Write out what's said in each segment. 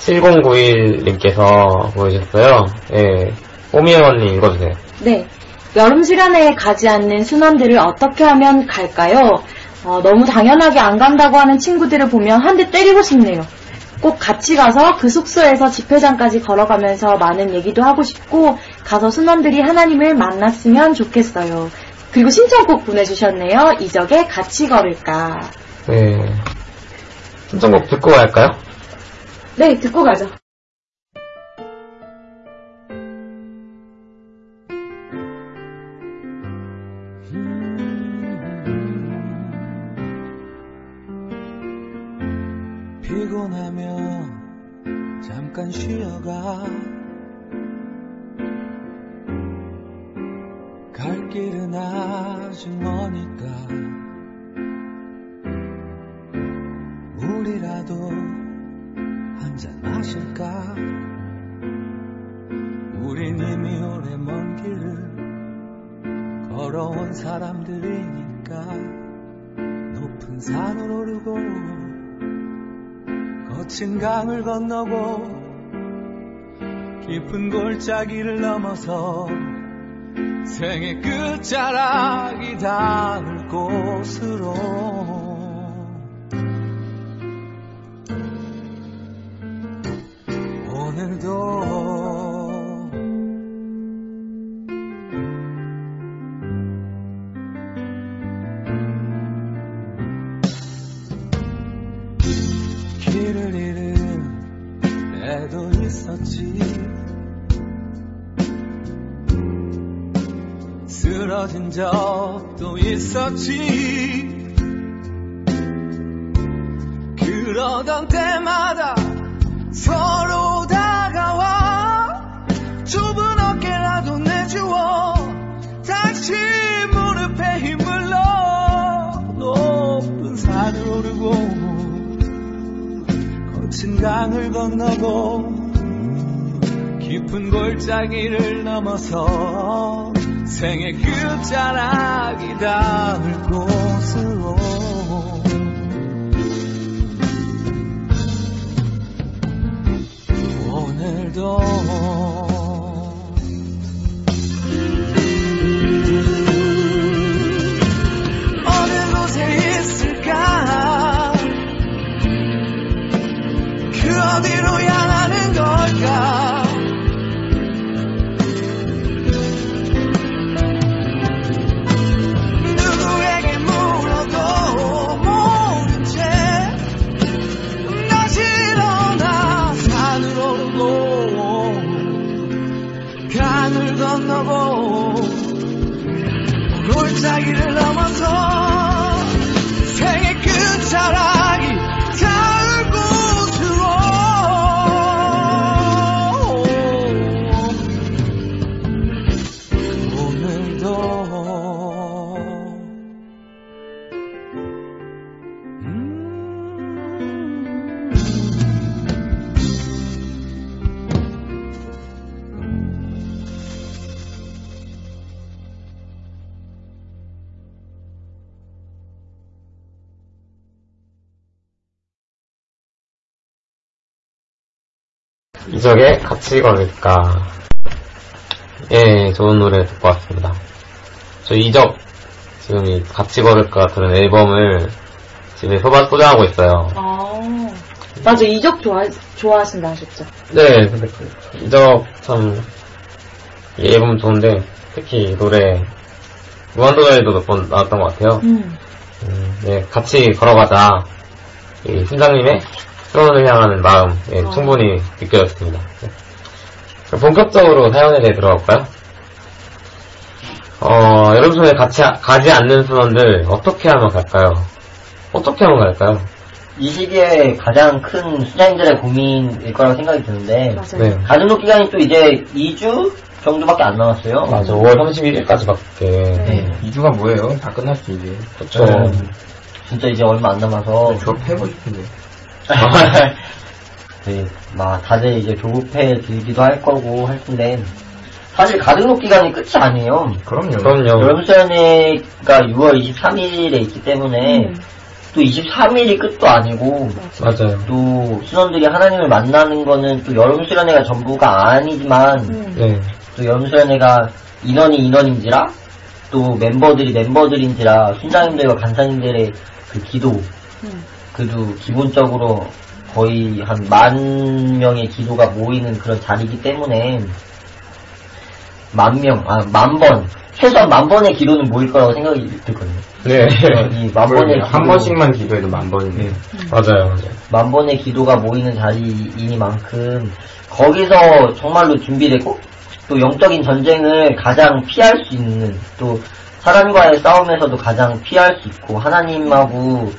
7091님께서 보여주셨어요. 예. 꼬미애 언니 읽어주세요. 네. 여름 시간에 가지 않는 순환들을 어떻게 하면 갈까요? 어, 너무 당연하게 안 간다고 하는 친구들을 보면 한 대 때리고 싶네요. 꼭 같이 가서 그 숙소에서 집회장까지 걸어가면서 많은 얘기도 하고 싶고 가서 순원들이 하나님을 만났으면 좋겠어요. 그리고 신청곡 보내주셨네요. 이적에 같이 걸을까. 네. 신청곡 듣고 갈까요? 네, 듣고 가죠. 피곤하면 잠깐 쉬어가 갈 길은 아직 머니까 물이라도 한잔 마실까? 우린 이미 오래 먼 길을 걸어온 사람들이니까 높은 산을 오르고 거친 강을 건너고 깊은 골짜기를 넘어서 생의 끝자락이 닿을 곳으로 적도 있었지. 그러던 때마다 서로 다가와 좁은 어깨라도 내주어 다시 무릎에 힘을 넣어 높은 산을 오르고 거친 강을 건너고 깊은 골짜기를 넘어서 생의 끝자락이 닿을 곳으로. 오늘도 어느 곳에 있을까? 그 어디로 향하는 걸까 이적에 같이 걸을까. 예, 좋은 노래 듣고 왔습니다. 저 이적, 지금 이 같이 걸을까 들은 앨범을 집에 소바 소장하고 있어요. 아, 맞아. 이적 좋아, 좋아하신다 하셨죠? 네, 근데 그 이적 참, 이 앨범 좋은데, 특히 이 노래, 무한도전에도 몇 번 나왔던 것 같아요. 음. 음, 예, 같이 걸어가자. 이 팀장님의 수원을 향하는 마음, 예, 어. 충분히 느껴졌습니다. 예. 본격적으로 사연에 대해 들어갈까요? 어, 여름 수원에 같이 아- 가지 않는 수원들 어떻게 하면 갈까요? 어떻게 하면 갈까요? 이 시기에 가장 큰 수장님들의 고민일 거라고 생각이 드는데. 네. 가등록 기간이 또 이제 2주 정도밖에 안 남았어요. 맞아, 5월 31일까지 밖에. 네. 2주가 뭐예요? 다 끝났지 이제. 그쵸. 진짜 이제 얼마 안 남아서 졸업해보고 싶은데. 네, 막 다들 이제 조급해 들기도 할 거고 할 텐데 사실 가등록 기간이 끝이 아니에요. 그럼요. 그럼요. 여름 수련회가 6월 23일에 있기 때문에 음. 또 23일이 끝도 아니고 맞아요. 또 신원들이 하나님을 만나는 거는 또 여름 수련회가 전부가 아니지만 음. 네. 또 여름 수련회가 인원이 인원인지라 또 멤버들이 멤버들인지라 순장님들과 간사님들의 그 기도 음. 그래도 기본적으로 거의 한 만 명의 기도가 모이는 그런 자리이기 때문에 만 명, 아, 만 번, 최소한 만 번의 기도는 모일 거라고 생각이 들거든요. 네. 이만 번의 한 기도, 번씩만 기도해도 만 번이네. 맞아요, 맞아요. 만 번의 기도가 모이는 자리이니만큼 거기서 정말로 준비되고 또 영적인 전쟁을 가장 피할 수 있는 또 사람과의 싸움에서도 가장 피할 수 있고 하나님하고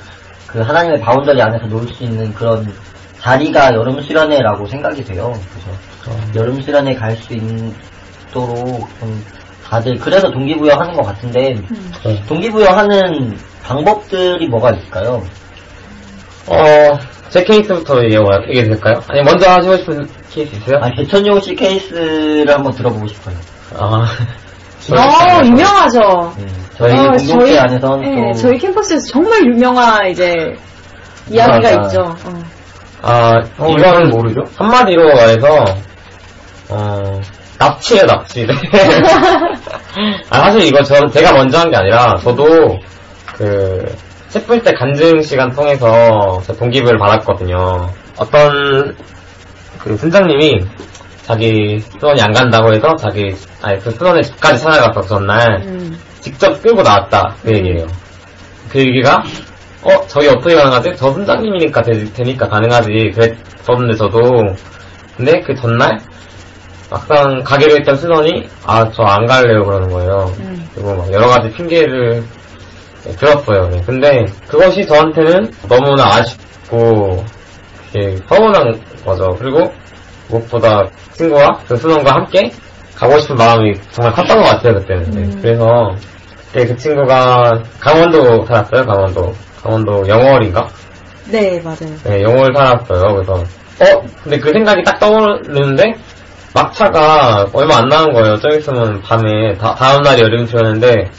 그 하나님의 boundary 안에서 놀 수 있는 그런 자리가 여름 수련회라고 생각이 돼요. 그래서 여름 수련회 갈 수 있도록 좀 다들 그래서 동기부여 하는 것 같은데 음. 네. 동기부여 하는 방법들이 뭐가 있을까요? 어, 제 케이스부터 얘기해 될까요? 아니, 먼저 하시고 싶은 케이스 있어요? 아, 개천용 씨 케이스를 한번 들어보고 싶어요. 아, 어, 유명하죠. 음, 저희 어, 공동체 안에서는 네, 또 저희 캠퍼스에서 정말 유명한 이제 이야기가 맞아. 있죠. 어. 아, 어, 이거는 모르죠? 한마디로 말해서, 어, 납치예요, 납치. 네. 아, 사실 이거 저, 제가 먼저 한 게 아니라, 저도, 그, 셰플 때 간증 시간 통해서 저 동기부여를 받았거든요. 어떤, 그, 순장님이, 자기 수원이 안 간다고 해서, 자기, 아니, 그 수원의 집까지 찾아갔어, 전날. 음. 직접 끌고 나왔다 그 얘기예요. 그 얘기가 어 저희 어떻게 가능하지? 저 순장님이니까 되, 니까 가능하지 그랬었는데 저도 근데 그 전날 막상 가기로 했던 순원이 아 저 안 갈래요 그러는 거예요. 음. 그리고 막 여러 가지 핑계를 네, 들었어요. 네. 근데 그것이 저한테는 너무나 아쉽고 이게 서운한 거죠. 그리고 무엇보다 친구와 그 순원과 함께 가고 싶은 마음이 정말 컸던 것 같아요 그때는. 네. 음. 그래서 그때 그 친구가 강원도 살았어요. 강원도. 강원도 영월인가? 네, 맞아요. 네, 영월 살았어요. 그래서 어 근데 그 생각이 딱 떠오르는데 막차가 얼마 안 남은 거예요. 좀 있으면 밤에 다, 다음 날이 여름 추였는데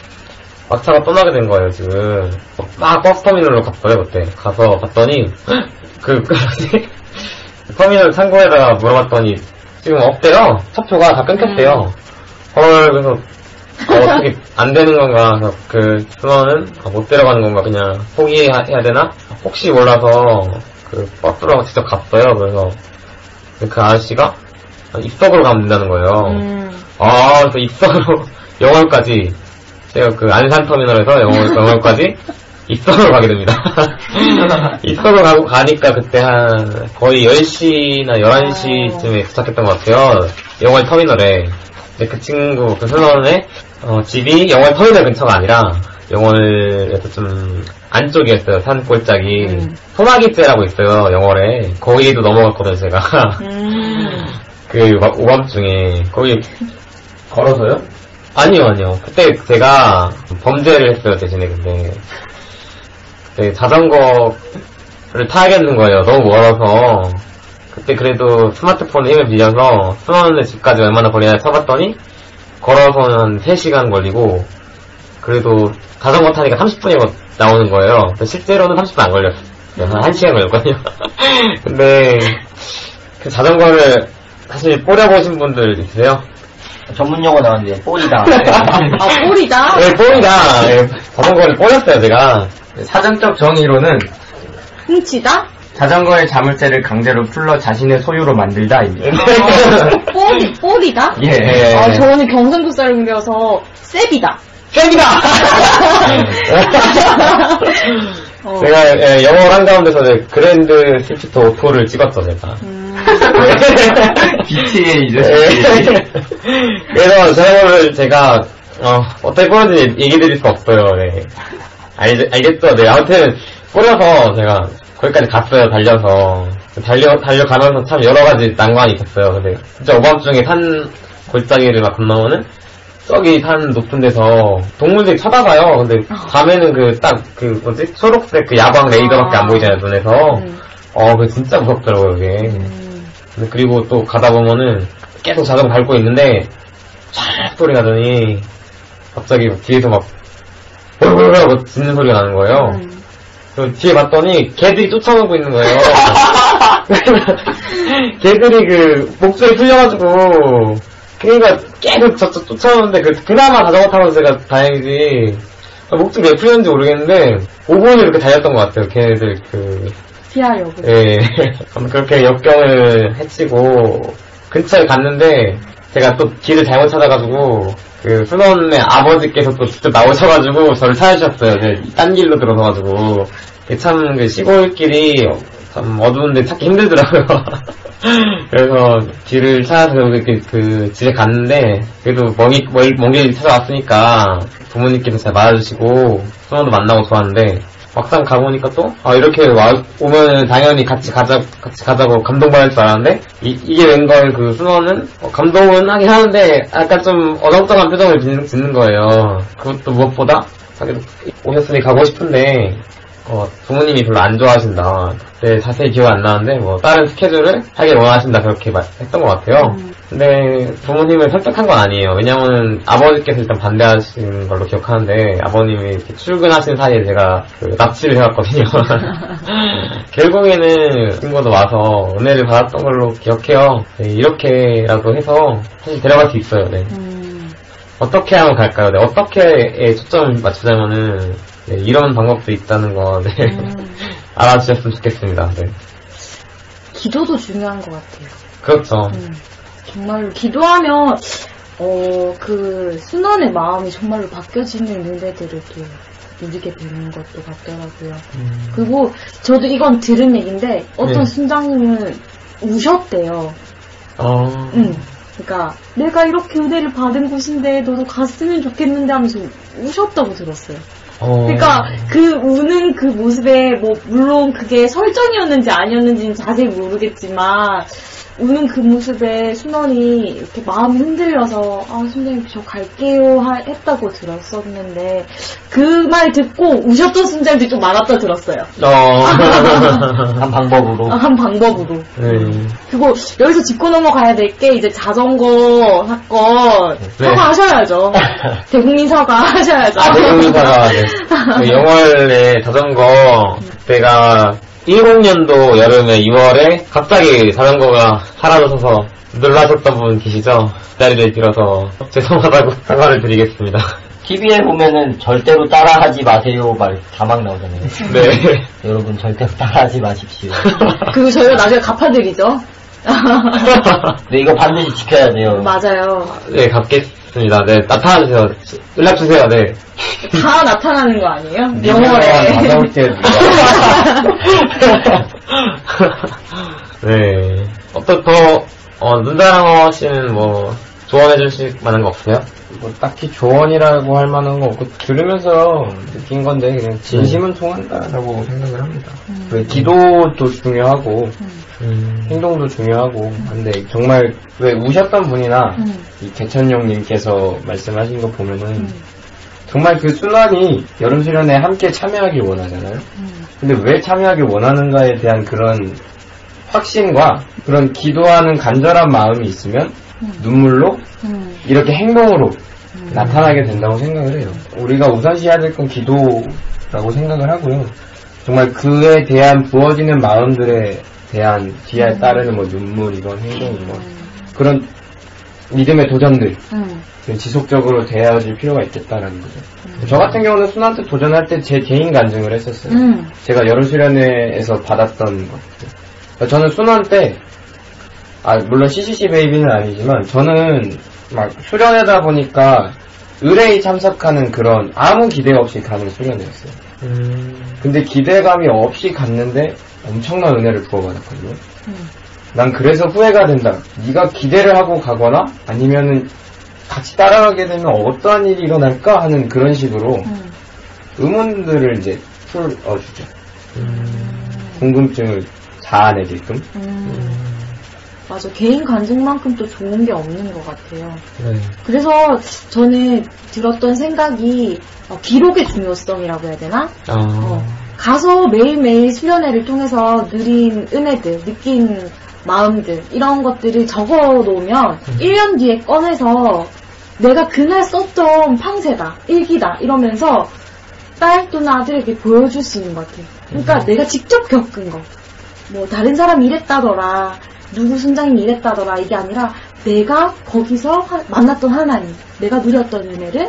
막차가 떠나게 된 거예요. 지금 막 버스 터미널로 갔어요. 그때 가서 봤더니 그, 그 터미널 창고에다가 물어봤더니 지금 없대요. 차표가 다 끊겼대요. 헐 그래서 아, 어떻게 안 되는 건가 그래서 그 수원은 아, 못 데려가는 건가 그냥 포기해야 되나 혹시 몰라서 그 버스로 직접 갔어요 그래서 그 아저씨가 입석으로 가면 된다는 거예요 음. 아 그래서 입석으로 영월까지 제가 그 안산 터미널에서 영월, 영월까지 입석으로 가게 됩니다. 입석으로 가고 가니까 그때 한 거의 10시나 11시쯤에 도착했던 것 같아요. 영월 터미널에. 근데 그 친구 그 선원의 어, 집이 영월 터미널 근처가 아니라 영월에서 좀 안쪽이었어요. 산 골짜기. 음. 소나기째라고 있어요 영월에. 거기도 넘어갔거든요 제가. 음. 그막 오밤중에. 거기 걸어서요? 아니요 아니요. 그때 제가 범죄를 했어요 대신에 근데 자전거를 타야겠는 거예요 너무 멀어서 그때 그래도 스마트폰에 힘을 빌려서 수원의 집까지 얼마나 거리나 쳐봤더니 걸어서는 한 3시간 걸리고 그래도 자전거 타니까 30분이면 나오는 거예요 근데 실제로는 30분 안 걸렸어요 한 1시간 걸렸거든요 근데 그 자전거를 사실 뿌려보신 분들 있으세요? 전문 용어 나왔는데 볼이다. 아, 꼴이다? 네, 뽀이다. 예, 자전거를 뽀렸어요, 제가. 사전적 정의로는 훔치다? 자전거의 자물쇠를 강제로 풀러 자신의 소유로 만들다입니다. 아, 꼴이, 꼴이다? 예. 예. 아, 저는 경상도 사람이라서 셉이다. 쌤이다! 제가 예, 영어를 한 가운데서 네, 그랜드 스위프트 오토를 찍었죠, 제가. 음. BTA죠. 네. 그래서 저거를 제가 어, 어떻게 꼬는지 얘기 드릴 수 없어요. 네. 알, 알겠죠? 네. 아무튼 꼬려서 제가 거기까지 갔어요. 달려서 달려 달려가면서 참 여러 가지 난관이 있었어요. 근데 진짜 오밤중에 산 골짜기를 막 건너면은 저기 산 높은 데서 동물들이 쳐다봐요. 근데 밤에는 그딱그 뭐지 초록색 그 야광 레이더밖에 안 보이잖아요 눈에서. 음. 어, 그 진짜 무섭더라고요 이게. 음. 근데 그리고 또 가다 보면은 계속 자전거 밟고 있는데 촤 소리 나더니 갑자기 뒤에서 막 볼볼볼 하고 짖는 소리가 나는 거예요. 음. 그리고 뒤에 봤더니 개들이 쫓아오고 있는 거예요. 개들이 그 목소리 풀려가지고 그러니까 계속 저, 저, 쫓아오는데 그, 그나마 자전거 타면서 제가 다행이지 목소리 왜 풀렸는지 모르겠는데 5분을 이렇게 달렸던 것 같아요. 걔네들 그 피하려고. 예. 아무튼 그렇게 역경을 해치고 근처에 갔는데 제가 또 길을 잘못 찾아가지고 그 순원의 아버지께서 또 직접 나오셔가지고 저를 찾아주셨어요. 네, 딴 길로 들어서가지고 참 그 시골길이 참 어두운데 찾기 힘들더라고요. 그래서 길을 찾아서 이렇게 그 집에 갔는데 그래도 먼, 멀, 먼길 찾아왔으니까 부모님께서 잘 맞아주시고 순원도 만나고 좋았는데 막상 가보니까 또, 아, 이렇게 와, 오면 당연히 같이 가자, 같이 가자고 감동받을 줄 알았는데, 이, 이게 웬걸 그 순원은, 어, 감동은 하긴 하는데, 약간 좀 어정쩡한 표정을 짓는, 짓는 거예요. 그것도 무엇보다, 자기도 오셨으니 가고 싶은데, 어, 부모님이 별로 안 좋아하신다. 그때 자세히 기억 안 나는데, 뭐, 다른 스케줄을 하길 원하신다. 그렇게 말- 했던 것 같아요. 근데 부모님을 설득한 건 아니에요. 왜냐면 아버지께서 일단 반대하신 걸로 기억하는데, 아버님이 출근하신 사이에 제가 그 납치를 해왔거든요. 결국에는 친구도 와서 은혜를 받았던 걸로 기억해요. 네, 이렇게라도 해서 사실 데려갈 수 있어요. 네. 음. 어떻게 하면 갈까요? 네, 어떻게에 초점을 맞추자면은 네, 이런 방법도 있다는 거 네. 음. 알아주셨으면 좋겠습니다. 네. 기도도 중요한 것 같아요. 그렇죠. 음. 정말로 기도하면 어, 그 순원의 마음이 정말로 바뀌어지는 은혜들을 또 누리게 되는 것도 같더라고요. 그리고 저도 이건 들은 얘기인데 어떤 네. 순장님은 우셨대요. 어, 응. 그러니까 내가 이렇게 은혜를 받은 곳인데 너도 갔으면 좋겠는데 하면서 우셨다고 들었어요. 어, 그러니까 그 우는 그 모습에 뭐 물론 그게 설정이었는지 아니었는지는 자세히 모르겠지만 우는 그 모습에 순원이 이렇게 마음이 흔들려서 아 순장님 저 갈게요 하- 했다고 들었었는데 그 말 듣고 우셨던 순장들이 좀 많았다 들었어요. 어, 한 방법으로. 아, 한 방법으로. 네. 그리고 여기서 짚고 넘어가야 될 게 이제 자전거 사건 네. 사과하셔야죠. 대국민 사과하셔야죠. 아, 대국민사가 네. 그 영월에 자전거 그때가 10년도 여름에 2월에 갑자기 자전거가 사라져서 놀라셨던 분 계시죠? 그 자리를 빌어서 죄송하다고 사과를 드리겠습니다. TV에 보면은 절대로 따라하지 마세요 말 자막 나오잖아요. 네. 여러분 절대로 따라하지 마십시오. 그리고 저희가 나중에 갚아드리죠. 근데 이거 반드시 지켜야 돼요. 맞아요. 네, 갚겠습니다. 네, 나타나주세요. 연락주세요, 네. 다 나타나는 거 아니에요? 다 영월에. 나올 때 네. 어떤 더, 어, 눈다랑어 씨는 뭐, 조언해 주실 만한 거 없어요? 뭐 딱히 조언이라고 할 만한 거 없고 들으면서 느낀 건데 그냥 진심은 통한다라고 생각을 합니다. 그 기도도 중요하고 음, 행동도 중요하고 근데 정말 왜 우셨던 분이나 음. 이 개천영님께서 말씀하신 거 보면은 정말 그 순환이 여름 수련회 함께 참여하길 원하잖아요. 근데 왜 참여하길 원하는가에 대한 그런 확신과 그런 기도하는 간절한 마음이 있으면 눈물로 음. 이렇게 행동으로 나타나게 된다고 생각을 해요. 우리가 우선시해야 될 건 기도라고 생각을 하고요. 정말 그에 대한 부어지는 마음들에 대한 뒤에 따르는 뭐 눈물이건 행동이건 그런 믿음의 도전들 음. 지속적으로 되어질 필요가 있겠다라는 거죠. 저 같은 경우는 순한테 도전할 때 제 개인 간증을 했었어요. 음. 제가 여름 수련회에서 받았던 것들. 저는 순환 때, 아, 물론 CCC 베이비는 아니지만, 저는 막 수련회다 보니까 의뢰에 참석하는 그런 아무 기대 없이 가는 수련회였어요. 음, 근데 기대감이 없이 갔는데 엄청난 은혜를 부어받았거든요. 음. 난 그래서 후회가 된다. 네가 기대를 하고 가거나 아니면은 같이 따라가게 되면 어떠한 일이 일어날까 하는 그런 식으로 음. 의문들을 이제 풀어주죠. 궁금증을 자아내게끔. 음. 맞아. 개인 간증만큼 또 좋은 게 없는 것 같아요. 네. 그래서 저는 들었던 생각이 어, 기록의 중요성이라고 해야 되나? 아, 어, 가서 매일매일 수련회를 통해서 누린 은혜들, 느낀 마음들, 이런 것들을 적어 놓으면 1년 뒤에 꺼내서 내가 그날 썼던 팡세다, 일기다, 이러면서 딸 또는 아들에게 보여줄 수 있는 것 같아요. 그러니까 내가 직접 겪은 거. 뭐, 다른 사람이 이랬다더라, 누구 순장님이 이랬다더라, 이게 아니라 내가 거기서 하- 만났던 하나님, 내가 누렸던 은혜를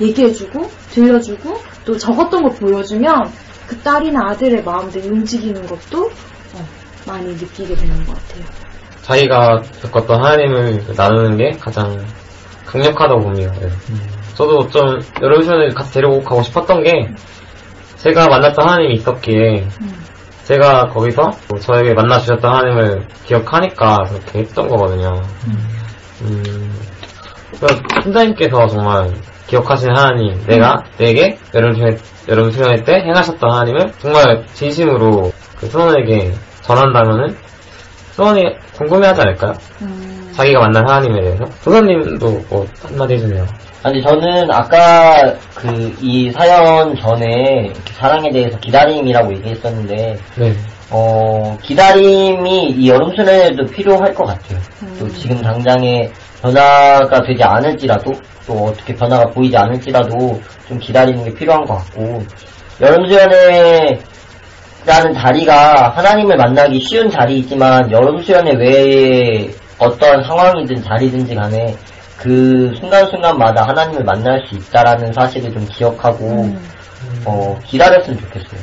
얘기해주고, 들려주고, 또 적었던 걸 보여주면 그 딸이나 아들의 마음들이 움직이는 것도 어, 많이 느끼게 되는 것 같아요. 자기가 겪었던 하나님을 나누는 게 가장 강력하다고 봅니다. 네. 저도 좀 여러 시간을 같이 데리고 가고 싶었던 게 제가 만났던 하나님이 있었기에 제가 거기서 뭐 저에게 만나주셨던 하나님을 기억하니까 그렇게 했던 거거든요. 음, 그래서 선자님께서 정말 기억하시는 하나님, 내가 내게 여름 수련, 여름 수련회 때 행하셨던 하나님을 정말 진심으로 그 수원에게 전한다면은 수원이 궁금해하지 않을까요? 음, 자기가 만난 하나님에 대해서. 소사님도 뭐 한마디 해주세요. 아니 저는 아까 그 이 사연 전에 사랑에 대해서 기다림이라고 얘기했었는데 네. 어 기다림이 이 여름 수련에도 필요할 것 같아요. 또 지금 당장에 변화가 되지 않을지라도 또 어떻게 변화가 보이지 않을지라도 좀 기다리는 게 필요한 것 같고 여름 수련회라는 자리가 하나님을 만나기 쉬운 자리이지만 여름 수련회 외에 어떤 상황이든 자리든지 간에 그 순간순간마다 하나님을 만날 수 있다라는 사실을 좀 기억하고 어, 기다렸으면 좋겠어요.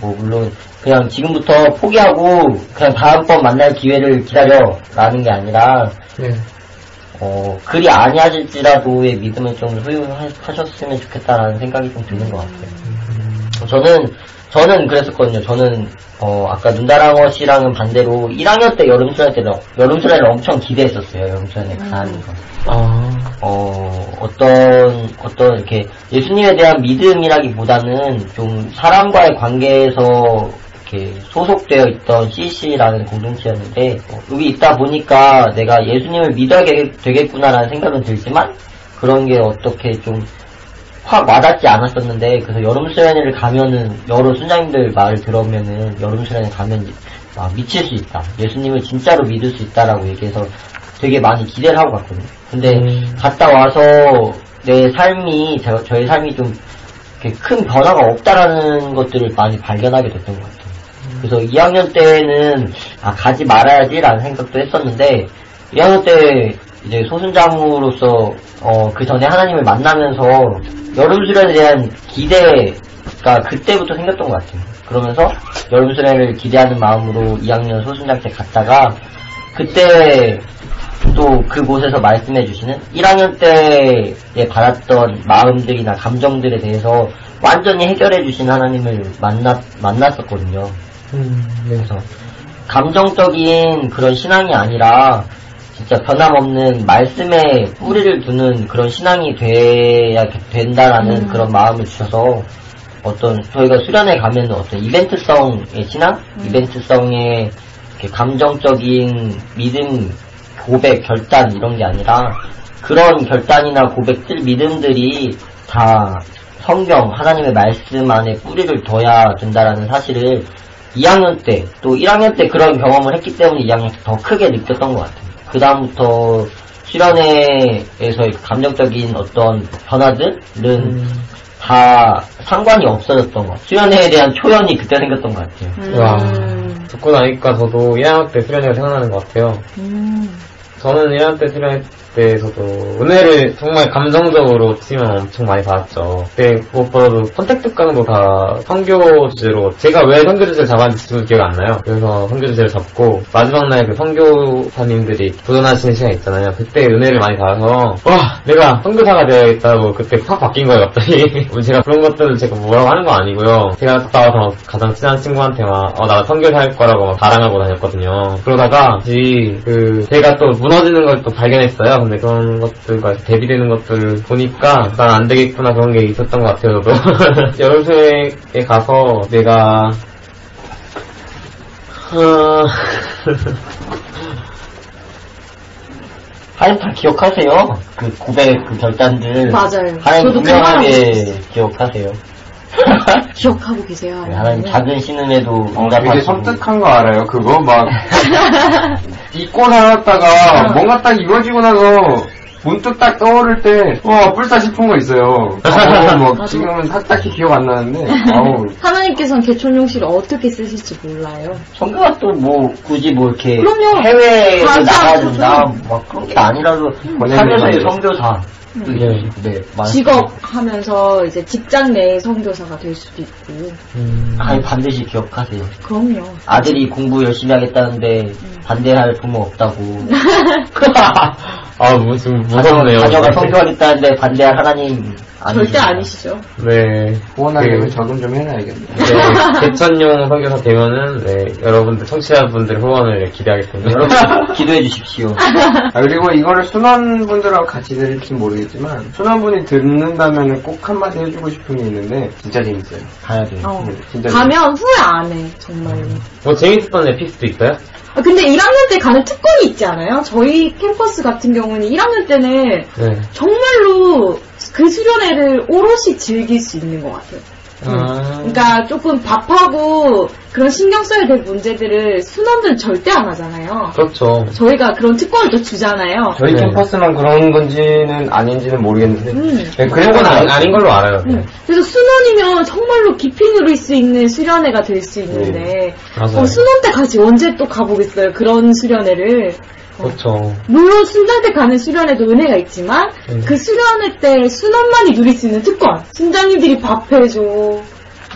뭐 물론 그냥 지금부터 포기하고 그냥 다음번 만날 기회를 기다려라는 게 아니라 네. 어, 그리 아니하실지라도의 믿음을 좀 소유하셨으면 좋겠다라는 생각이 좀 드는 것 같아요. 저는, 저는 그랬었거든요. 저는, 어, 아까 눈다랑어 씨랑은 반대로 1학년 때 여름수련 때, 여름수련을 엄청 기대했었어요. 여름수련에 가는 거. 아, 어, 어떤, 어떤 이렇게 예수님에 대한 믿음이라기보다는 좀 사람과의 관계에서 이렇게 소속되어 있던 CC라는 공동체였는데, 어, 여기 있다 보니까 내가 예수님을 믿어야 되겠구나라는 생각은 들지만, 그런 게 어떻게 좀 확 와닿지 않았었는데, 그래서 여름 수련회를 가면은, 여러 순장님들 말을 들으면은, 여름 수련회 가면 아, 미칠 수 있다. 예수님을 진짜로 믿을 수 있다라고 얘기해서 되게 많이 기대를 하고 갔거든요. 근데 음. 갔다 와서 내 삶이, 저, 저의 삶이 좀 큰 변화가 없다라는 것들을 많이 발견하게 됐던 것 같아요. 그래서 2학년 때는 아 가지 말아야지라는 생각도 했었는데 2학년 때 이제 소순장으로서 어, 그 전에 하나님을 만나면서 여름 수련에 대한 기대가 그때부터 생겼던 것 같아요. 그러면서 여름 수련을 기대하는 마음으로 2학년 소순장 때 갔다가 그때 또 그곳에서 말씀해 주시는 1학년 때에 받았던 마음들이나 감정들에 대해서 완전히 해결해 주신 하나님을 만났, 만났었거든요. 음, 네. 그래서 감정적인 그런 신앙이 아니라 진짜 변함없는 말씀에 뿌리를 두는 그런 신앙이 돼야 된다라는 그런 마음을 주셔서 어떤 저희가 수련회 가면 어떤 이벤트성의 신앙, 이벤트성의 이렇게 감정적인 믿음, 고백, 결단 이런 게 아니라 그런 결단이나 고백들, 믿음들이 다 성경, 하나님의 말씀 안에 뿌리를 둬야 된다라는 사실을 2학년 때, 또 1학년 때 그런 경험을 했기 때문에 2학년 때 더 크게 느꼈던 것 같아요. 그 다음부터 수련회에서의 감정적인 어떤 변화들은 다 상관이 없어졌던 것. 수련회에 대한 초연이 그때 생겼던 것 같아요. 와, 듣고 나니까 저도 1학년 때 수련회가 생각나는 것 같아요. 음. 저는 1년 때 수련회 때에서도 은혜를 정말 감정적으로 치면 엄청 많이 받았죠. 그때 무엇보다도 선택 강도 다 선교 주제로 제가 왜 선교 주제를 잡았는지 지금 기억 안 나요. 그래서 선교 주제를 잡고 마지막 날 그 선교사님들이 도전하시는 시간 있잖아요. 그때 은혜를 많이 받아서 와 내가 선교사가 되어야겠다고 그때 확 바뀐 거예요 갑자기. 제가 그런 것들을 제가 뭐라고 하는 건 아니고요. 제가 갔다 와서 가장 친한 친구한테 막 어 나 선교사 할 거라고 막 자랑하고 다녔거든요. 그러다가 그 제가 또 무너지는 걸 또 발견했어요. 근데 그런 것들과 대비되는 것들을 보니까 난 안 되겠구나 그런 게 있었던 것 같아요. 저도 여름수에 가서 내가 어... 하나님 다 기억하세요. 그 고백 그 결단들. 맞아요. 저도 말하고 분명하게 기억하세요. 기억하고 계세요. 네, 하나님 작은 신음에도 되게 응답하시고. 섬뜩한 거 알아요? 그거 막 잊고 살았다가 뭔가 딱 이루어지고 나서 문득 딱 떠오를 때, 와, 뿔싸 싶은 거 있어요. 어, 뭐. 지금은 딱 딱히 기억 안 나는데, 아우, 하나님께서는 개촌용실을 어떻게 쓰실지 몰라요. 성교가 또뭐 굳이 뭐 이렇게 그럼요. 해외에. 된다 막 그런 게 아니라도 살면서의 거죠. 성교사 네. 네 많- 직업 하면서 이제 직장 내 선교사가 될 수도 있고. 음... 아니 반드시 기억하세요 그럼요. 아들이 공부 열심히 하겠다는데 반대할 부모 없다고 아 무슨 무섭네요. 자녀가 성교하겠다는데 반대할 하나님 아니시죠. 아니시죠. 네. 후원하려면 그- 적응 좀 해놔야겠네. 네, 개천용 선교사 되면은 네, 여러분들 청취자분들 후원을 기대하겠습니다. 여러분 기도해 주십시오 아, 그리고 이거를 순원분들하고 같이 들을지 모르겠지만, 순원분이 듣는다면 꼭 한마디 해주고 싶은 게 있는데, 진짜 재밌어요. 가야 돼요 어. 네, 진짜 가면 후회 안 해, 정말로. 뭐 재밌었던 에피소드 있어요? 아, 근데 1학년 때 가는 특권이 있지 않아요? 저희 캠퍼스 같은 경우는 1학년 때는 네. 정말로 그 수련회를 오롯이 즐길 수 있는 것 같아요. 아. 그러니까 조금 밥하고 그런 신경 써야 될 문제들을 순원들은 절대 안 하잖아요. 그렇죠. 저희가 그런 특권을 또 주잖아요. 저희 네. 캠퍼스만 그런 건지는 아닌지는 모르겠는데, 음. 네, 그런 건 아니, 아닌 걸로 알아요. 음. 그래서 순원이면 정말로 깊이 누릴 수 있는 수련회가 될 수 있는데 맞아요. 어, 순원 때 같이 언제 또 가보겠어요 그런 수련회를 그렇죠. 물론 순장 때 가는 수련회도 은혜가 있지만 음. 그 수련회 때 순원만이 누릴 수 있는 특권 순장님들이 밥 해줘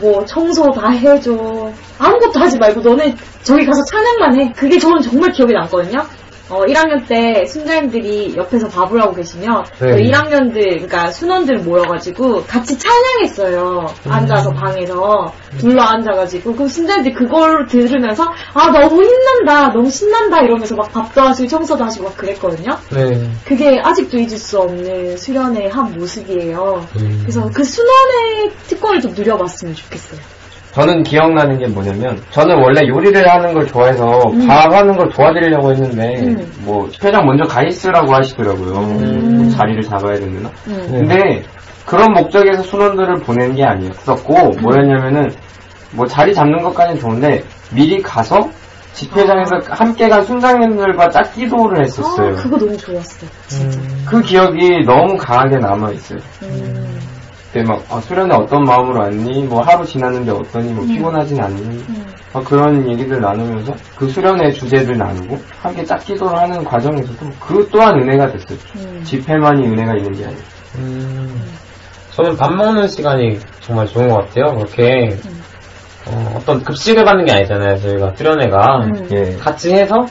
뭐 청소 다 해줘 아무것도 하지 말고 너네 저기 가서 찬양만 해 그게 저는 정말 기억에 남거든요 어, 1학년 때 순장님들이 옆에서 밥을 하고 계시면 네. 그 1학년들 그러니까 순원들 모여가지고 같이 찬양했어요 음. 앉아서 방에서 둘러 앉아가지고 그 순장님들이 그걸 들으면서 아 너무 힘난다 너무 신난다 이러면서 막 밥도 하시고 청소도 하시고 막 그랬거든요 네. 그게 아직도 잊을 수 없는 수련의 한 모습이에요 음. 그래서 그 순원의 특권을 좀 누려봤으면 좋겠어요 저는 기억나는 게 뭐냐면 저는 원래 요리를 하는 걸 좋아해서 음. 밥 하는 걸 도와드리려고 했는데 음. 뭐 회장 먼저 가 있으라고 하시더라고요. 음. 뭐 자리를 잡아야 되나? 음. 근데 그런 목적에서 순원들을 보낸 게 아니었었고 뭐였냐면은 뭐 자리 잡는 것까지는 좋은데 미리 가서 집회장에서 함께 간 순장님들과 짝 기도를 했었어요. 아, 그거 너무 좋았어요 진짜 그 기억이 너무 강하게 남아 있어요. 음. 그때 막 아, 수련회 어떤 마음으로 왔니? 뭐 하루 지났는데 어떠니? 뭐 피곤하진 않니? 음. 막 그런 얘기들 나누면서 그 수련회 주제들 나누고 함께 짝 기도를 하는 과정에서도 그 또한 은혜가 됐어요. 음. 집회만이 은혜가 있는 게 아니고. 음, 저는 밥 먹는 시간이 정말 좋은 것 같아요. 그렇게 음. 어, 떤 급식을 받는 게 아니잖아요. 저희가 수련회가 음. 예. 같이 해서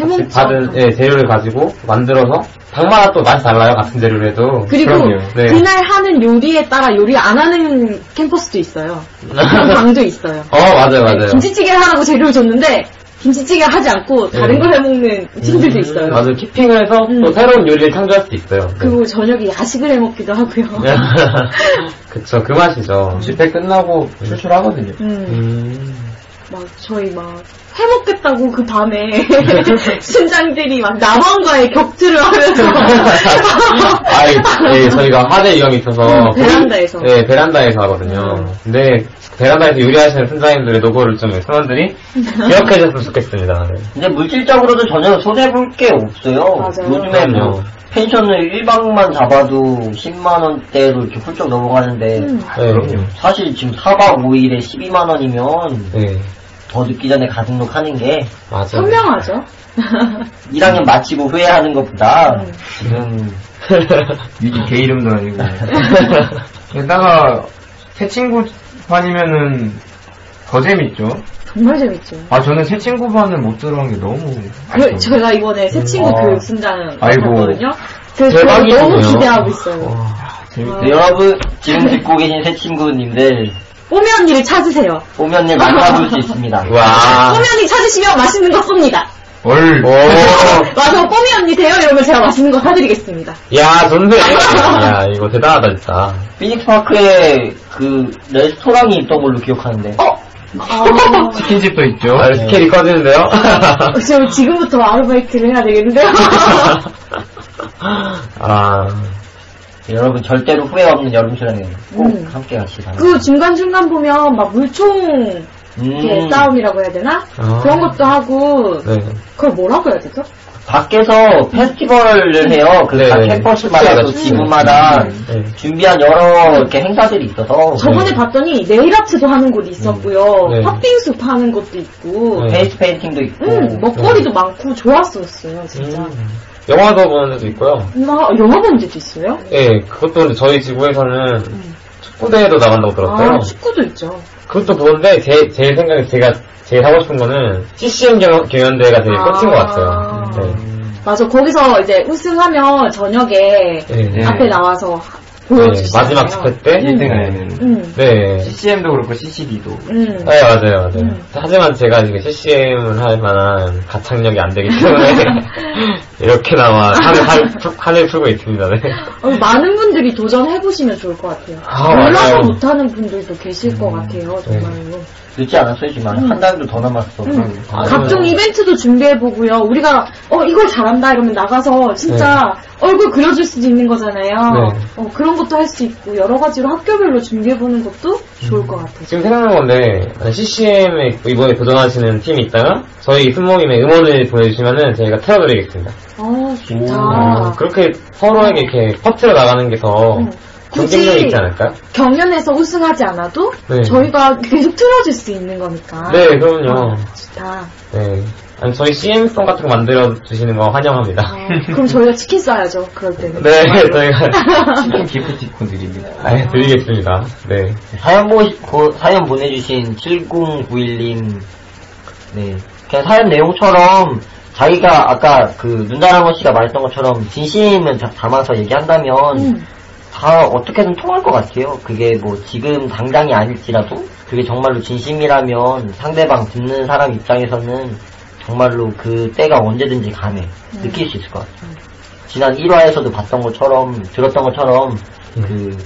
같이 받은 예, 재료를 가지고 만들어서 방마다 또 맛이 달라요. 같은 재료를 해도. 그리고 그럼요. 네. 그날 하는 요리에 따라 요리 안 하는 캠퍼스도 있어요. 그런 방도 있어요. 어 맞아요 맞아요. 김치찌개를 하라고 재료를 줬는데 김치찌개 하지 않고 다른 네. 걸 해먹는 팀들도 있어요. 맞아요. 키핑을 해서 음. 또 새로운 요리를 창조할 수도 있어요. 네. 그리고 저녁에 야식을 해먹기도 하고요. 그쵸 그 맛이죠. 집회 끝나고 출출하거든요. 음, 음. 막 저희 막 해먹겠다고 그 밤에 순장들이 막 남원과의 격투를 하면서 아이, 예, 저희가 화재 위험이 있어서. 음, 베란다에서. 음. 네, 베란다에서 하거든요. 근데, 베란다에서 요리하시는 선장님들의 노고를 좀 선원들이 기억해 줬으면 좋겠습니다. 네. 근데 물질적으로도 전혀 손해볼 게 없어요 맞아요. 요즘에 뭐. 펜션을 1박만 잡아도 10만원대로 이렇게 훌쩍 넘어가는데 음. 네. 그럼요. 사실 지금 4박 5일에 12만원이면 네, 더 늦기 전에 가등록 하는 게 맞아요. 현명하죠. 1학년 마치고 후회하는 것보다 음. 지금 유지 개 이름도 아니고. 게다가 새 친구 반이면은 더 재밌죠. 정말 재밌죠. 아 저는 새 친구 반을 못 들어간 게 너무. 그. 제가 이번에 새 친구 아. 교육 순장 아이고. 갔거든요. 그래서 대박이네요. 너무 기대하고 있어요. 와, 재밌. 네, 여러분 지금 듣고 계신 새 친구님들 꼬미 언니를 찾으세요. 오면을 만나볼 수 있습니다. 와. 꼬미 언니 찾으시면 맛있는 거 쏩니다. 얼. 오. 와서 꼬미 언니 돼요? 이러면 제가 맛있는 거 사드리겠습니다. 야, 좋네. 야, 이거 대단하다, 진짜. 피닉스 파크에 그 레스토랑이 있던 걸로 기억하는데. 아, 치킨집도 있죠. 아, 스케일이 커지는데요? 저 지금부터 아르바이트를 해야 되겠는데요? 아, 여러분 절대로 후회 없는 여름 수련회 꼭 음. 함께 같이 그 중간 중간 보면 막 물총 음, 싸움이라고 해야 되나? 아. 그런 것도 하고 네. 그걸 뭐라고 해야 되죠? 밖에서 페스티벌을 해요. 그 네. 각 캠퍼스마다 또 음. 지구마다 네. 준비한 여러 이렇게 행사들이 있어서 저번에 네. 봤더니 네일아트도 하는 곳이 있었고요. 네. 팥빙수 파는 곳도 있고 네. 페이스 페인팅도 있고 음, 먹거리도 많고 좋았었어요, 진짜. 음. 영화도 보는 데도 있고요. 나 영화 본 데도 있어요? 예, 그것도 근데 저희 지구에서는 음. 축구대회도 나간다고 들었어요. 아, 축구도 있죠. 그것도 보는데 제, 제 생각에 제가 제일 하고 싶은 거는 CCM 경연, 경연대회가 되게 아. 꽂힌 것 같아요. 네. 맞아, 거기서 이제 우승하면 저녁에 네. 네. 앞에 나와서 네. 마지막 스페 때? 1등 하면. 음, 네. CCM도 그렇고 CCD도. 음. 네, 맞아요, 맞아요. 음. 하지만 제가 지금 CCM을 할 만한 가창력이 안 되기 때문에 이렇게나마 한을, 한, 한을 풀고 있습니다. 네. 어, 많은 분들이 도전해보시면 좋을 것 같아요. 아, 몰라서. 못하는 분들도 계실 것 같아요, 정말로. 늦지 않았어요, 지만 음. 한 달도 더 남았어. 음. 아, 각종 네. 이벤트도 준비해 보고요. 우리가, 어, 이걸 잘한다 이러면 나가서 진짜 얼굴 그려줄 수도 있는 거잖아요. 네. 어, 그런 것도 할 수 있고, 여러 가지로 학교별로 준비해 보는 것도 좋을 것 같아요. 지금 생각난 건데 CCM에 이번에 도전하시는 팀이 있다면 저희 순모임에 응원을 보내주시면은 저희가 틀어드리겠습니다. 어, 좋다. 어, 그렇게 서로에게 이렇게 퍼트려 나가는 게더 음. 경쟁력이 있지 않을까요? 경연에서 우승하지 않아도 네. 저희가 계속 틀어줄 수 있는 거니까. 네, 그럼요. 어, 좋다. 네. 아니, 저희 CM송 같은 거 만들어 주시는 거 환영합니다. 어, 그럼 저희가 치킨 쏴야죠, 그럴 때는. 네, 저희가 치킨 기프티콘 드립니다. 아, 드리겠습니다. 네. 사연 보, 고- 사연 보내주신 7091님, 네. 그냥 사연 내용처럼 자기가 아까 그 눈다랑어 씨가 말했던 것처럼 진심을 다- 담아서 얘기한다면 음, 다 어떻게든 통할 것 같아요. 그게 뭐 지금 당장이 아닐지라도 그게 정말로 진심이라면 상대방 듣는 사람 입장에서는 정말로 그 때가 언제든지 가네 느낄 수 있을 것 같아요. 지난 1화에서도 봤던 것처럼 들었던 것처럼 그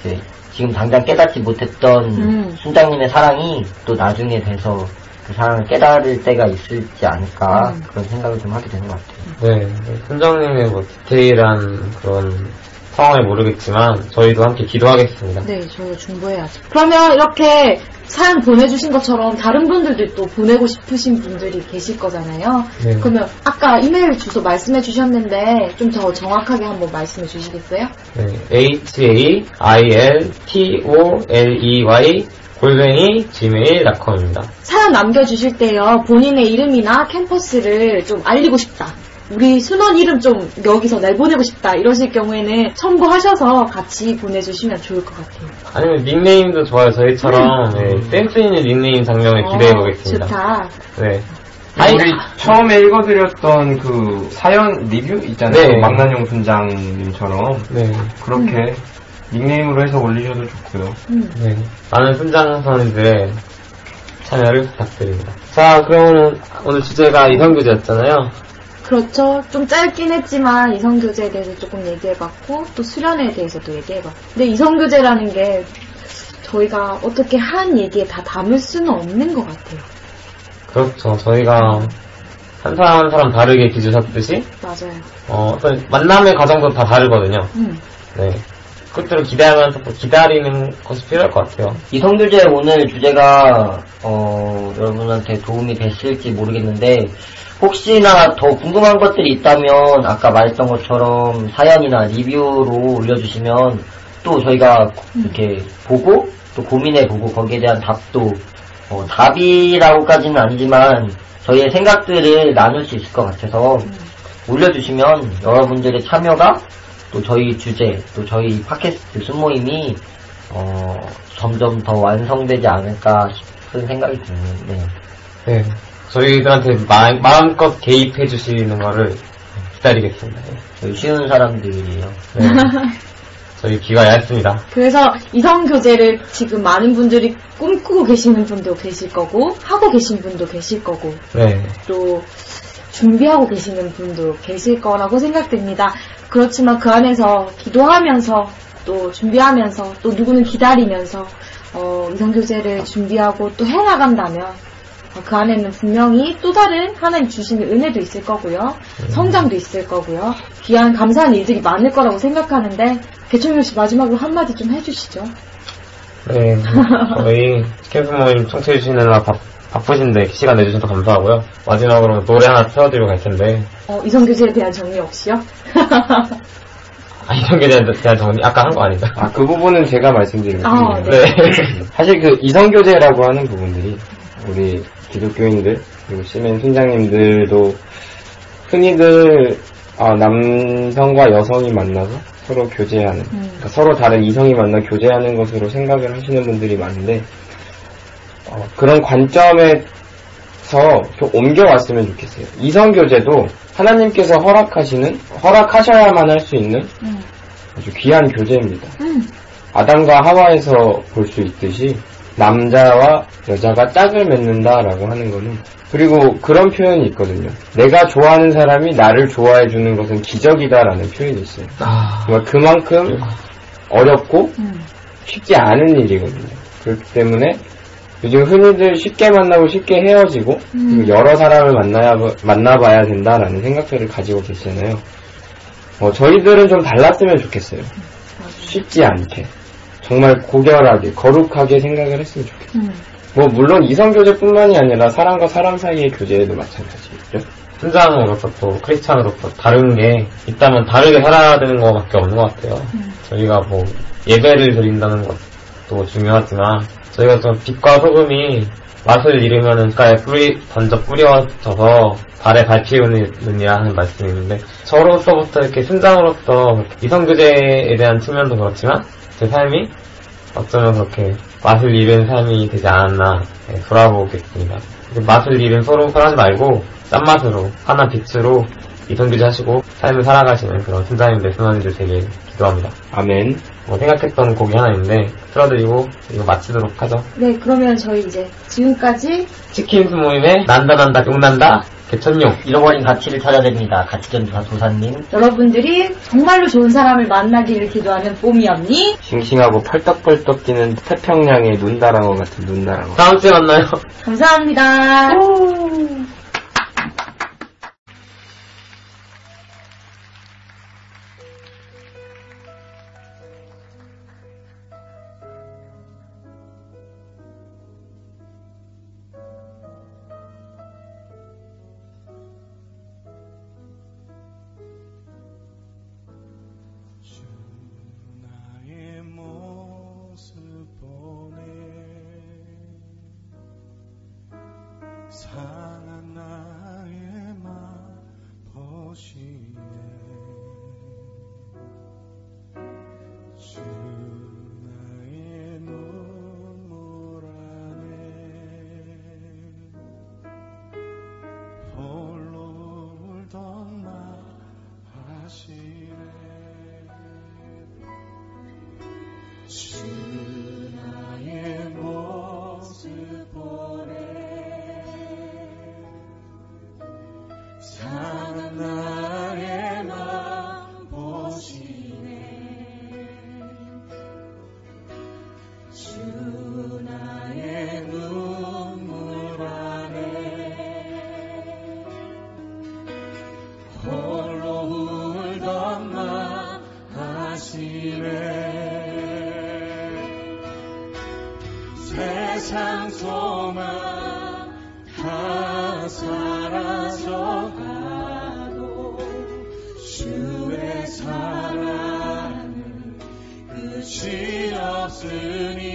이제 지금 당장 깨닫지 못했던 음. 순장님의 사랑이 또 나중에 돼서 그 사랑을 깨달을 때가 있을지 않을까 음. 그런 생각을 좀 하게 되는 것 같아요. 네. 순정님의 뭐 디테일한 그런 상황을 모르겠지만 저희도 함께 기도하겠습니다. 네, 저희가 중보해야죠. 그러면 이렇게 사연 보내주신 것처럼 다른 분들도 또 보내고 싶으신 분들이 계실 거잖아요. 네. 그러면 아까 이메일 주소 말씀해 주셨는데 좀 더 정확하게 한번 말씀해 주시겠어요? 네. H-A-I-L-T-O-L-E-Y 골뱅이 gmail.com입니다. 사연 남겨주실 때요, 본인의 이름이나 캠퍼스를 좀 알리고 싶다. 우리 순원 이름 좀 여기서 내보내고 싶다. 이러실 경우에는 첨부하셔서 같이 보내주시면 좋을 것 같아요. 아니면 닉네임도 좋아요. 저희처럼 네, 센스 있는 닉네임 장면을 기대해 어, 보겠습니다. 좋다. 네. 아니, 우리 처음에 읽어드렸던 그 사연 리뷰 있잖아요. 네. 그 망나뇽 순장님처럼 네. 그렇게 닉네임으로 해서 올리셔도 좋고요. 음. 네. 많은 순장선들의 참여를 부탁드립니다. 자, 그러면 오늘 주제가 이성교제였잖아요. 그렇죠. 좀 짧긴 했지만 이성교제에 대해서 조금 얘기해봤고 또 수련에 대해서도 얘기해봤고 근데 이성교제라는 게 저희가 어떻게 한 얘기에 다 담을 수는 없는 것 같아요. 그렇죠. 저희가 한 사람 한 사람 다르게 빚으셨듯이 맞아요. 어, 어떤 만남의 과정도 다 다르거든요. 음. 네. 그것들을 기대하면서 또 기다리는 것이 필요할 것 같아요. 이성교제 오늘 주제가 어, 여러분한테 도움이 됐을지 모르겠는데 혹시나 더 궁금한 것들이 있다면 아까 말했던 것처럼 사연이나 리뷰로 올려주시면 또 저희가 이렇게 보고 또 고민해보고 거기에 대한 답도 어, 답이라고까지는 아니지만 저희의 생각들을 나눌 수 있을 것 같아서 올려주시면 여러분들의 참여가 또 저희 주제, 또 저희 팟캐스트 순모임이 어, 점점 더 완성되지 않을까 싶은 생각이 드는데 네. 저희들한테 마, 마음껏 개입해 주시는 거를 기다리겠습니다. 네. 저희 쉬운 사람들이에요. 네. 저희 귀가 얇습니다. 그래서 이성교제를 지금 많은 분들이 꿈꾸고 계시는 분도 계실 거고, 하고 계신 분도 계실 거고, 네. 또 준비하고 계시는 분도 계실 거라고 생각됩니다. 그렇지만 그 안에서 기도하면서 또 준비하면서 또 누구는 기다리면서 어, 이성교제를 준비하고 또 해나간다면 어, 그 안에는 분명히 또 다른 하나님 주시는 은혜도 있을 거고요. 성장도 있을 거고요. 귀한 감사한 일들이 많을 거라고 생각하는데 개천명 씨 마지막으로 한마디 좀 해주시죠. 네. 저희 캠프 모임 청취해주시느라 바, 바쁘신데 시간 내주셔서 감사하고요. 마지막으로 노래 하나 틀어드리고 갈 텐데, 어, 이성교제에 대한 정리 없이요? 아, 게 대한, 대한 정리, 아까 한 거 아닌가? 아, 그 부분은 제가 말씀드린 아, 부분이에요. 네. 사실 그 이성교제라고 하는 부분들이 우리 기독교인들 그리고 시멘 순장님들도 흔히들 아, 남성과 여성이 만나서 서로 교제하는 그러니까 서로 다른 이성이 만나 교제하는 것으로 생각을 하시는 분들이 많은데 어, 그런 관점에서 좀 옮겨왔으면 좋겠어요. 이성 교제도 하나님께서 허락하시는 허락하셔야만 할 수 있는 음. 아주 귀한 교제입니다. 음. 아담과 하와에서 볼 수 있듯이 남자와 여자가 짝을 맺는다라고 하는 거는 그리고 그런 표현이 있거든요. 내가 좋아하는 사람이 나를 좋아해 주는 것은 기적이다라는 표현이 있어요. 아, 정말 그만큼 어렵고 음. 쉽지 않은 일이거든요. 그렇기 때문에 요즘 흔히들 쉽게 만나고 쉽게 헤어지고 그리고 여러 사람을 만나야 만나봐야 된다라는 생각들을 가지고 계시잖아요. 어, 저희들은 좀 달랐으면 좋겠어요. 쉽지 않게 정말 고결하게 거룩하게 생각을 했으면 좋겠어요. 음. 뭐 물론 이성 교제뿐만이 아니라 사람과 사람 사이의 교제에도 마찬가지겠죠. 순장으로서 또 크리스찬으로서 다른 게 있다면 다르게 살아야 되는 것밖에 없는 것 같아요. 저희가 뭐 예배를 드린다는 것도 중요하지만 저희가 좀 빛과 소금이 맛을 잃으면 가에 뿌리 던져 뿌려져서 발에 밟히느냐 하는 말씀이 있는데 저로서부터 이렇게 순장으로서 이성교제에 대한 측면도 그렇지만 제 삶이 어쩌면 그렇게 맛을 잃은 삶이 되지 않았나 네, 돌아보겠습니다. 맛을 잃은 서로 하지 말고 짠맛으로 하나 빛으로 이성교제 하시고 삶을 살아가시는 그런 순장님들 순원님들 되게 기도합니다. 아멘. 뭐 생각했던 곡이 하나 있는데 틀어드리고 이거 마치도록 하죠. 네, 그러면 저희 이제 지금까지 치킨 스 모임의 난다 난다 용난다 개천용 잃어버린 가치를 찾아냅니다. 가치전도사 도사님. 여러분들이 정말로 좋은 사람을 만나기를 기도하는 뽀미 언니 싱싱하고 펄떡펄떡 뛰는 태평양의 눈다랑어 같은 눈다랑어. 다음 주에 만나요. 감사합니다. 나 사라져가도 주의 사랑은 끝이 없으니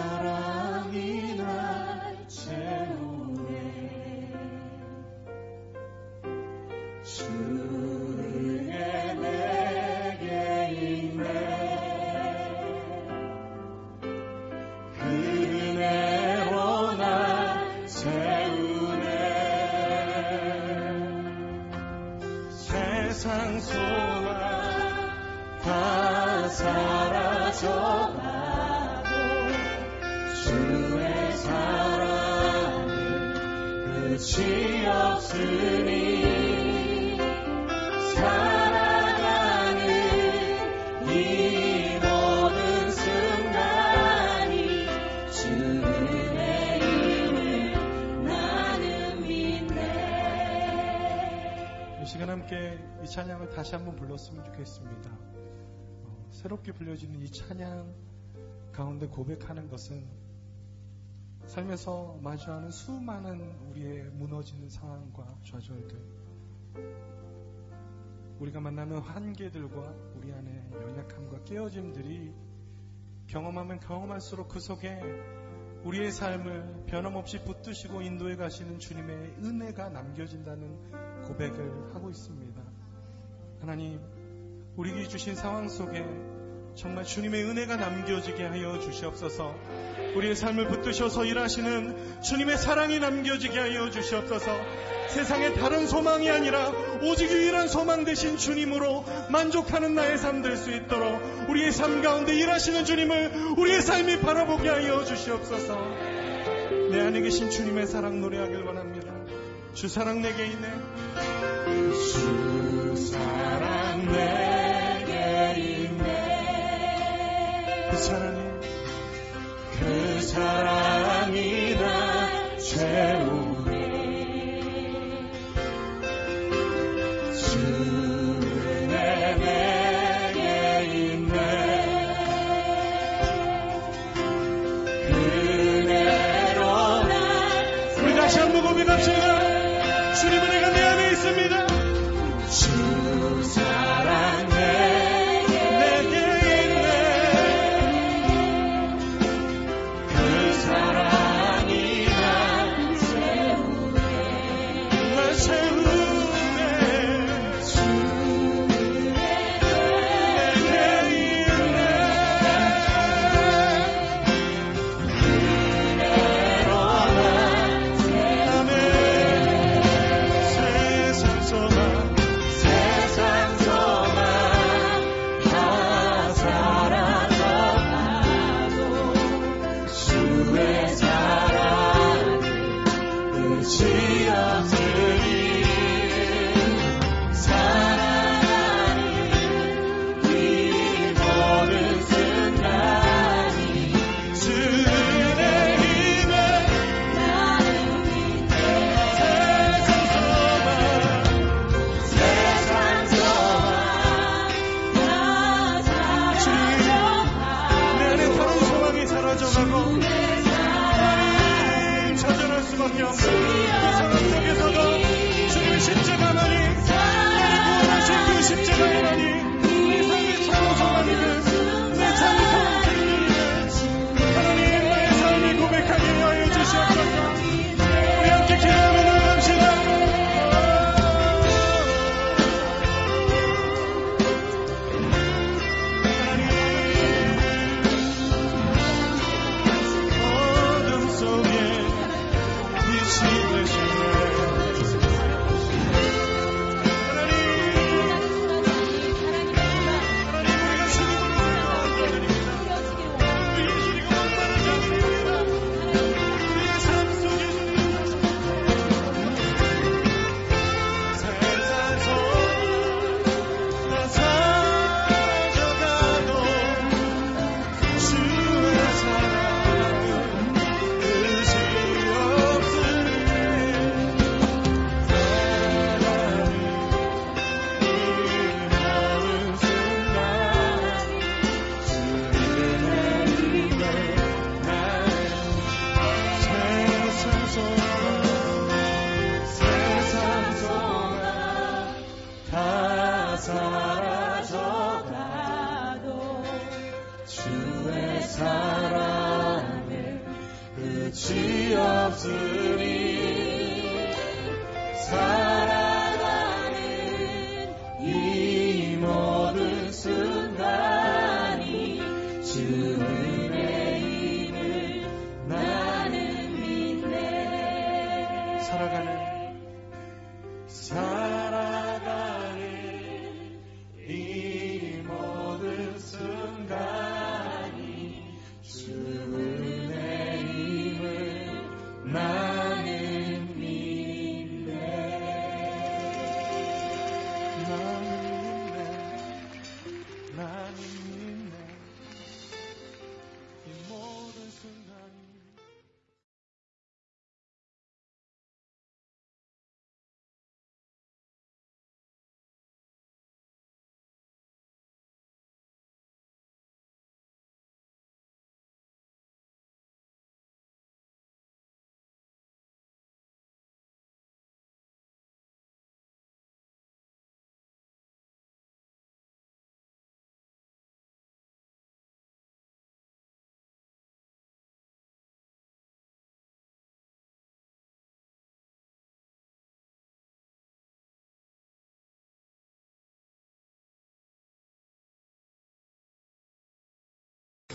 사랑이 날 채우 찬양을 다시 한번 불렀으면 좋겠습니다. 어, 새롭게 불려지는 이 찬양 가운데 고백하는 것은 삶에서 마주하는 수많은 우리의 무너지는 상황과 좌절들, 우리가 만나는 한계들과 우리 안에 연약함과 깨어짐들이 경험하면 경험할수록 그 속에 우리의 삶을 변함없이 붙드시고 인도해 가시는 주님의 은혜가 남겨진다는 고백을 하고 있습니다. 하나님, 우리에게 주신 상황 속에 정말 주님의 은혜가 남겨지게 하여 주시옵소서. 우리의 삶을 붙드셔서 일하시는 주님의 사랑이 남겨지게 하여 주시옵소서. 세상에 다른 소망이 아니라 오직 유일한 소망 되신 주님으로 만족하는 나의 삶 될 수 있도록 우리의 삶 가운데 일하시는 주님을 우리의 삶이 바라보게 하여 주시옵소서. 내 안에 계신 주님의 사랑 노래하길 원합니다. 주 사랑 내게 있네. 주 사랑 내게 있네. 그 사랑이 그 사랑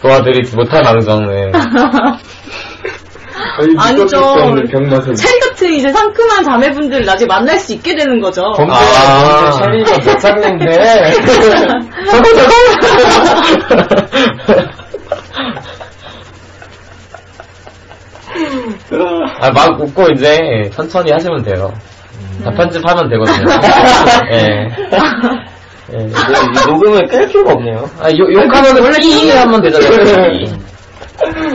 도와드리지 못할 망정을. 아니죠. 병맛을. 체리 같은 이제 상큼한 자매분들을 나중에 만날 수 있게 되는 거죠. 아. 셰리가 못 샀는데. 저거, 저거! 아, 막 웃고 이제 천천히 하시면 돼요. 다 편집하면 되거든요. 예. 예. 이 녹음을 끌 필요가 없네요. 아, 욕, 욕하면 원래 이 하면 되잖아요. 이.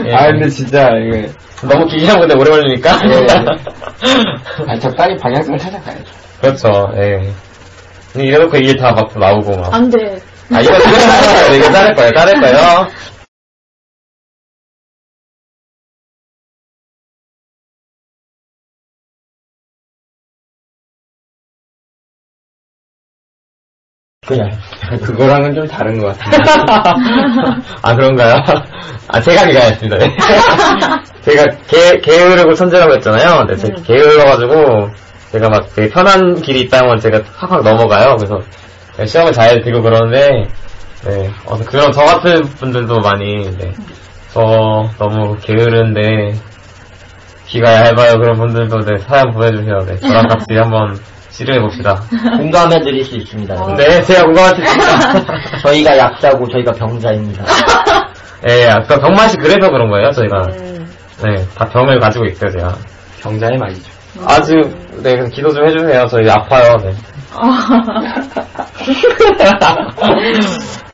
예. 아, 근데 진짜, 이게. 너무 길게 하면 근데 오래 걸리니까. 아, 적당히 방향성을 찾아가야죠. 그렇죠, 예. 근데 이래놓고 이게 다 막 나오고 막. 안 돼. 아, 이거 지금 자를 거예요. 이거 자를 거예요. 자를 거예요. 그냥. 그거랑은 좀 다른 것 같아요. 아, 그런가요? 아, 제가 기가했습니다. 네. 제가 게, 게으르고 천재라고 했잖아요. 근데 제가 게을러가지고, 제가 막 되게 편한 길이 있다면 제가 확확 넘어가요. 그래서 시험을 잘 들고 그러는데, 네. 어, 그런 저 같은 분들도 많이, 네. 저 너무 게으른데, 귀가 얇아요. 그런 분들도 네, 사연 보내주세요. 네. 저랑 같이 한번 치료해봅시다. 공감해 드릴 수 있습니다. 네, 제가 공감할 수 있습니다. 저희가 약자고 저희가 병자입니다. 예, 아까 병맛이 그래서 그런 거예요, 저희가. 네, 다 병을 가지고 있어요, 제가. 경자의 말이죠. 아주, 네, 그래서 기도 좀 해주세요. 저희 아파요, 네. 아.